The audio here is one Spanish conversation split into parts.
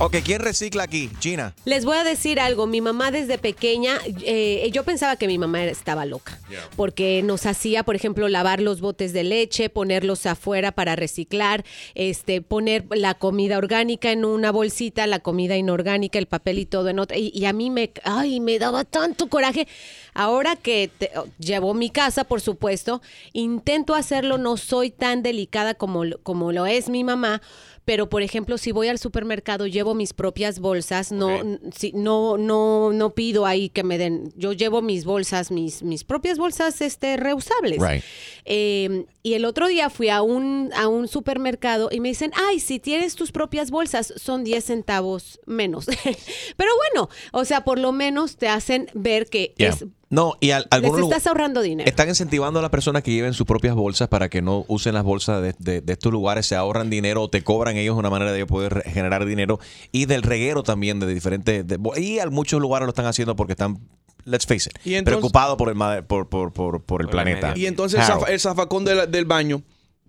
Ok, ¿quién recicla aquí? China. Les voy a decir algo, mi mamá desde pequeña, eh, yo pensaba que mi mamá estaba loca, porque nos hacía, por ejemplo, lavar los botes de leche, ponerlos afuera para reciclar, este, poner la comida orgánica en una bolsita, la comida inorgánica, el papel y todo en otra, y, y a mí me, ay, me daba tanto coraje. Ahora que te- llevo mi casa, por supuesto, intento hacerlo, no soy tan delicada como, lo- como lo es mi mamá, pero por ejemplo, si voy al supermercado, llevo mis propias bolsas, no, n- si- no, no, no pido ahí que me den, yo llevo mis bolsas, mis, mis propias bolsas este, reusables. Right. Eh, y el otro día fui a un, a un supermercado y me dicen, ay, si tienes tus propias bolsas, son 10 centavos menos. Pero bueno, o sea, por lo menos te hacen ver que Yeah. es, No, y al- les algunos lu- estás ahorrando dinero. están incentivando a las personas que lleven sus propias bolsas para que no usen las bolsas de, de- de estos lugares, se ahorran dinero o te cobran ellos una manera de ellos poder generar dinero y del reguero también de diferentes de- y a muchos lugares lo están haciendo porque están let's face it, Y entonces- por el por, por, por, por el planeta. Y entonces el, zafa- el zafacón del, del baño.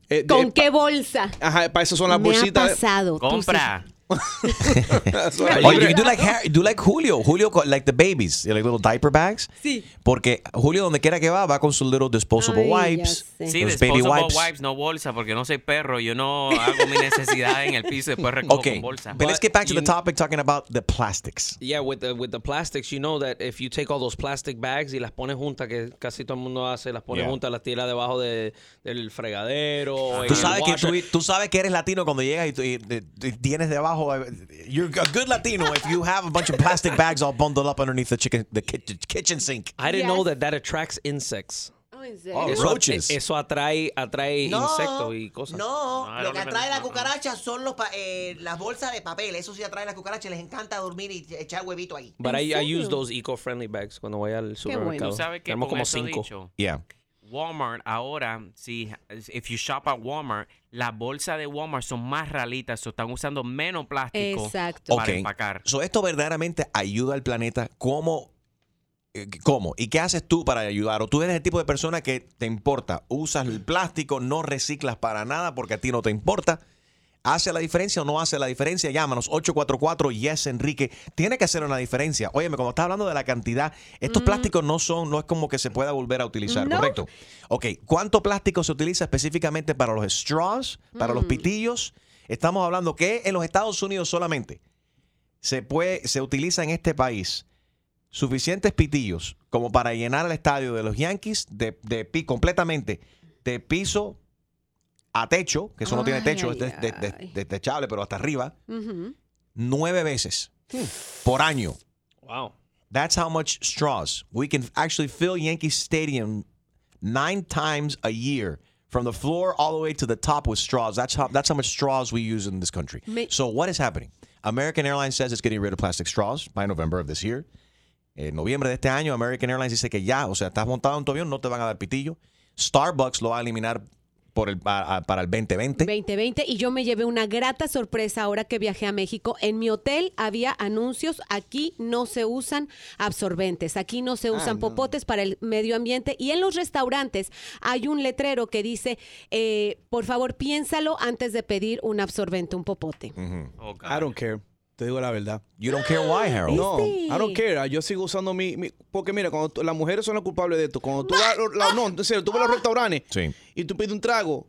eh, de- ¿Con qué bolsa? Ajá, para eso son las Me ha bolsitas. pasado. Tú Compra. Oh, you do like Harry- do like Julio, Julio like the babies, like little diaper bags. Sí. Porque Julio donde quiera que va va con sus little disposable Ay, wipes. Sí, los baby disposable wipes. wipes. no bolsa, porque no soy perro. Yo no hago mi necesidad en el piso y después recojo Okay, con bolsa. but let's get back to the topic talking about the plastics. Yeah, with the, with the plastics, you know that if you take all those plastic bags y las pones juntas, que casi todo el mundo hace, las pone Yeah. juntas, las tira debajo de, del fregadero. en Tú sabes, que tú, tú sabes que eres latino cuando llegas y, tú- y- y- y tienes debajo. Eh, You're a good Latino if you have a bunch of plastic bags all bundled up underneath the chicken, the kitchen, sink. I didn't know Yes. that that attracts insects. Oh. Oh, Eso, roaches. eso atrae, atrae No, insectos y cosas. No, No, lo que atrae las cucarachas son los pa- eh, las bolsas de papel. Eso sí atrae las cucarachas. Les encanta dormir y echar huevito ahí. But I, I use those eco-friendly bags cuando voy al supermercado. ¿Tú sabes que Tenemos como cinco. dicho, Yeah. Walmart ahora, si if you shop at Walmart, las bolsas de Walmart son más realitas, o están usando menos plástico Exacto. para Ok. empacar. So, esto verdaderamente ayuda al planeta. ¿Cómo? eh, ¿Cómo? ¿Y qué haces tú para ayudar? ¿O tú eres el tipo de persona que te importa? Usas el plástico, no reciclas para nada porque a ti no te importa. ¿Hace la diferencia o no hace la diferencia? Llámanos 844 Yes Enrique. Tiene que hacer una diferencia. Óyeme, cuando estás hablando de la cantidad, estos plásticos no son, no es como que se pueda volver a utilizar, No. ¿correcto? Ok, ¿cuánto plástico se utiliza específicamente para los straws, para los pitillos? Estamos hablando que en los Estados Unidos solamente se puede, se utiliza en este país suficientes pitillos como para llenar el estadio de los Yankees de, de completamente de piso a techo, que eso no tiene techo, ay, es de- de- de- pero hasta arriba, nueve veces por año. Wow. That's how much straws. We can actually fill Yankee Stadium nine times a year from the floor all the way to the top with straws. That's how that's how much straws we use in this country. Me- so what is happening? American Airlines says it's getting rid of plastic straws by November of this year. En noviembre de este año, American Airlines dice que ya, o sea, estás montado en tu avión, no te van a dar pitillo. Starbucks lo va a eliminar por el, pa- para el 2020. 2020 y yo me llevé una grata sorpresa ahora que viajé a México. En mi hotel había anuncios, aquí no se usan absorbentes, aquí no se usan popotes para el medio ambiente y en los restaurantes hay un letrero que dice, eh, por favor piénsalo antes de pedir un absorbente, un popote. Oh. I don't care. Te digo la verdad. You don't care why, Harold. No. I don't care. Ah, Yo sigo usando mi, mi- porque mira, cuando tú- las mujeres son las culpables de esto. Cuando tú vas, la- no, en serio, tú vas a los restaurantes Sí. y tú pides un trago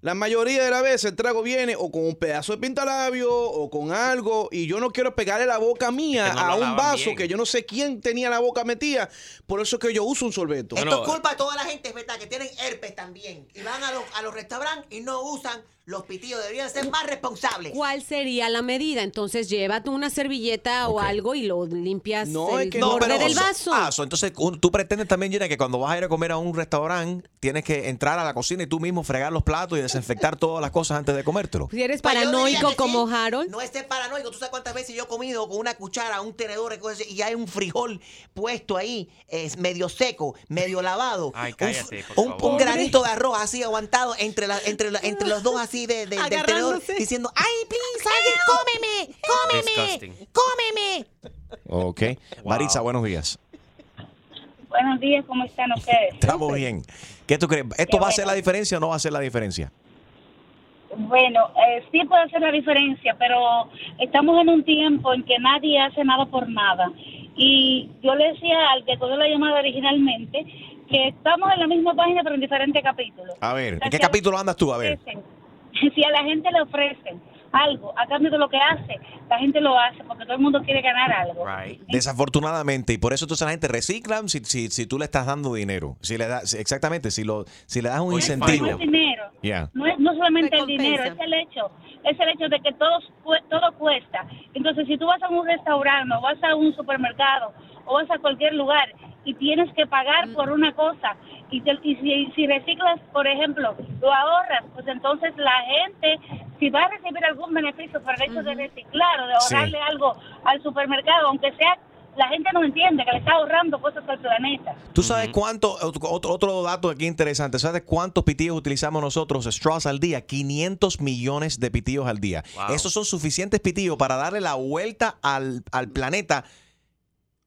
La mayoría de las veces el trago viene o con un pedazo de pintalabio o con algo y yo no quiero pegarle la boca mía Que no a un vaso bien. que yo no sé quién tenía la boca metida. Por eso es que yo uso un sorbeto. Esto Bueno, es culpa de toda la gente, es verdad, que tienen herpes también. Y van a los, a los restaurantes y no usan los pitillos. Deberían ser más responsables. ¿Cuál sería la medida? Entonces llévate una servilleta o algo y lo limpias No, el es que borde no, pero- del vaso. Ah, so, entonces un- tú pretendes también, Gina, que cuando vas a ir a comer a un restaurante, tienes que entrar a la cocina y tú mismo fregar los platos y desinfectar todas las cosas antes de comértelo. si eres Pues paranoico que sí. como Harold. No es ser paranoico. ¿Tú sabes cuántas veces yo he comido con una cuchara, un tenedor y cosas así, y hay un frijol puesto ahí, es medio seco, medio lavado? Ay, Un- cállate, por un, favor. un granito de arroz así aguantado entre, la- entre, la- entre los dos así de, de- del tenedor, diciendo, ¡ay, please, alguien, cómeme! ¡Cómeme! Disgusting. ¡Cómeme! Ok. Maritza, buenos días. Buenos días, ¿cómo están ustedes? Estamos bien. ¿Qué tú crees? ¿Esto Qué va a hacer la diferencia o no va a hacer la diferencia? Bueno, eh, sí puede hacer la diferencia, pero estamos en un tiempo en que nadie hace nada por nada. Y yo le decía al que cogió la llamada originalmente que estamos en la misma página pero en diferentes capítulos. A ver, O sea, ¿en qué capítulo andas tú? A ver. ofrecen- Si a la gente le ofrecen algo a cambio de lo que hace, la gente lo hace porque todo el mundo quiere ganar algo. Right. Desafortunadamente, y por eso entonces la gente recicla si, si, si tú le estás dando dinero. Si le das, si- exactamente, si, lo, si le das un No incentivo. es dinero. Yeah. No es no solamente el dinero, es el hecho, es el hecho de que todo, cu- todo cuesta. Entonces, si tú vas a un restaurante o vas a un supermercado o vas a cualquier lugar y tienes que pagar por una cosa y, te- y si, si reciclas, por ejemplo, lo ahorras, pues entonces la gente, si va a recibir algún beneficio por el hecho de reciclar o de Sí. ahorrarle algo al supermercado, aunque sea, la gente no entiende que le está ahorrando cosas al planeta. ¿Tú sabes cuánto, otro, otro dato aquí interesante, ¿sabes cuántos pitillos utilizamos nosotros, straws al día? 500 millones de pitillos al día. Wow. Esos son suficientes pitillos para darle la vuelta al, al planeta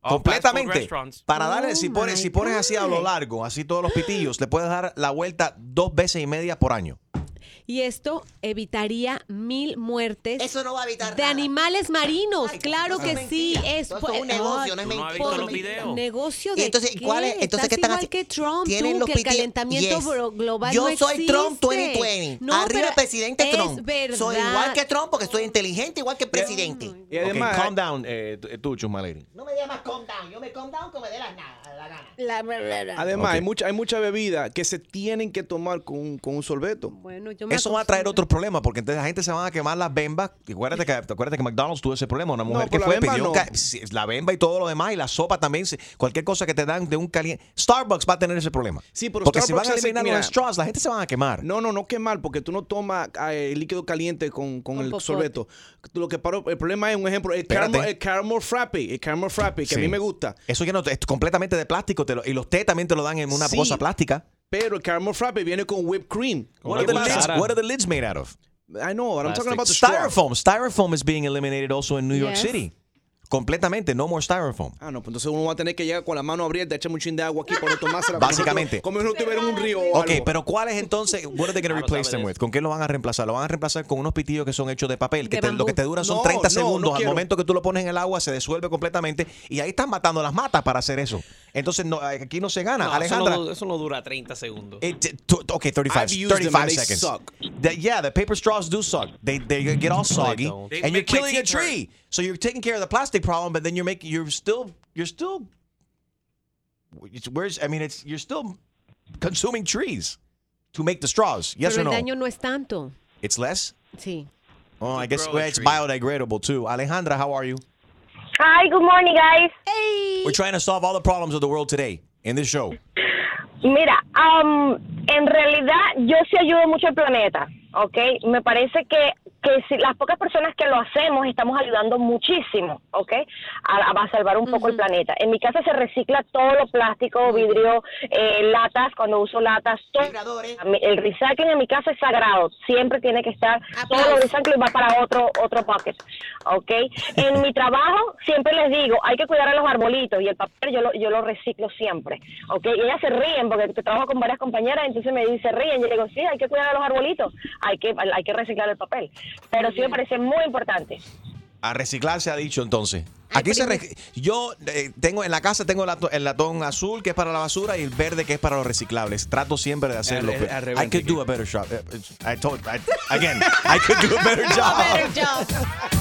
completamente. Para darle, Oh si pones, si pones así a lo largo, así todos los pitillos, le puedes dar la vuelta dos veces y media por año. Y esto evitaría mil muertes Eso no va a evitar de nada. animales marinos. Ay, claro que es sí. Es, Todo eso es un negocio, no es ¿Tú no mentira. visto por- los videos? negocio Y de entonces, qué? ¿cuál es? Entonces, ¿qué están igual haciendo? que Trump, Tienen tú, los que el calentamiento Yes. glo- global Yo no soy Trump existe. 2020. No, Arriba el presidente es Trump. verdad. Soy igual que Trump porque soy inteligente igual que el presidente. Y además, Ok, calm down, eh, tú, Chuma Lady. No me digas más calm down. Yo me calm down como me dé la, nada, la gana. La- la- la- la- además Ok. hay mucha hay mucha bebida que se tienen que tomar con, un- con un sorbeto. Bueno, yo me Eso va a traer acostumbro. otros problemas porque entonces la gente se van a quemar las bembas. Acuérdate que, acuérdate que McDonald's tuvo ese problema. Una mujer No, que fue, bemba pidió no. la bemba y todo lo demás y la sopa también. Cualquier cosa que te dan de un caliente. Starbucks va a tener ese problema. Sí, pero porque si van a hace- eliminar mira, los straws, la gente se van a quemar. No, no, no que mal, porque tú no tomas eh, el líquido caliente con, con Con el sorbeto. Lo que paró, el problema es un ejemplo, el caramel, el caramel frappe, el caramel frappe, que Sí. a mí me gusta. Eso ya no es completamente de plástico te lo- y los té también te lo dan en una Sí. cosa plástica. Pero el caramel frappe viene con whipped cream. What are, the lids, what are the lids made out of? I know, but I'm talking about the straw. Styrofoam. Styrofoam is being eliminated also in New York Yes. City. Completamente, no more styrofoam. Ah, no, pues entonces uno va a tener que llegar con la mano abierta, echar un chin de agua aquí para tomársela. Básicamente. Como si no tuviera un río o Ok, algo. pero ¿cuál es entonces? What are they going to Claro, replace them with? ¿Con qué lo van a reemplazar? Lo van a reemplazar con unos pitillos que son hechos de papel, que De te- lo que te dura son No, 30 no, segundos. no Al momento que tú lo pones en el agua se disuelve completamente y ahí están matando las matas para hacer eso. Entonces no, aquí no se gana. No, eso, Alejandra. no, eso no dura 30 segundos. It, t- okay, 35, I've used them 35 and they seconds. suck. The- yeah, the paper straws do suck. They they get mm-hmm. all soggy, don't. They and you're killing a teeth hurt. tree. So you're taking care of the plastic problem, but then you're making you're still you're still. it's- Where's I mean it's you're still consuming trees to make the straws. Yes Pero or el no? daño no es tanto. It's less. Sí. Oh, I guess well, it's biodegradable too. Alejandra, how are you? Hi, good morning, guys. Hey. We're trying to solve all the problems of the world today in this show. Mira, am, en realidad yo sí ayudo mucho al planeta, ¿ok? Me parece que, que si las pocas personas que lo hacemos estamos ayudando muchísimo, ¿ok? A, a salvar un poco el planeta. En mi casa se recicla todo lo plástico, vidrio, eh, latas, cuando uso latas, todo. El recycling en mi casa es sagrado, siempre tiene que estar, todo lo recycling va para otro otro pocket, ¿ok? En mi trabajo siempre les digo, hay que cuidar a los arbolitos y el papel yo lo, yo lo reciclo siempre, ¿ok? Y ellas se ríen porque trabajo con varias compañeras, entonces me dicen, ríen, y yo le digo, sí, hay que cuidar a los arbolitos, hay que hay que reciclar el papel, pero sí me parece muy importante. A reciclar se ha dicho entonces. Aquí se yo eh, tengo en la casa tengo el el latón azul que es para la basura y el verde que es para los reciclables. Trato siempre de hacerlo. Al- al I could do a better job. I told, I- again, I could do a better job.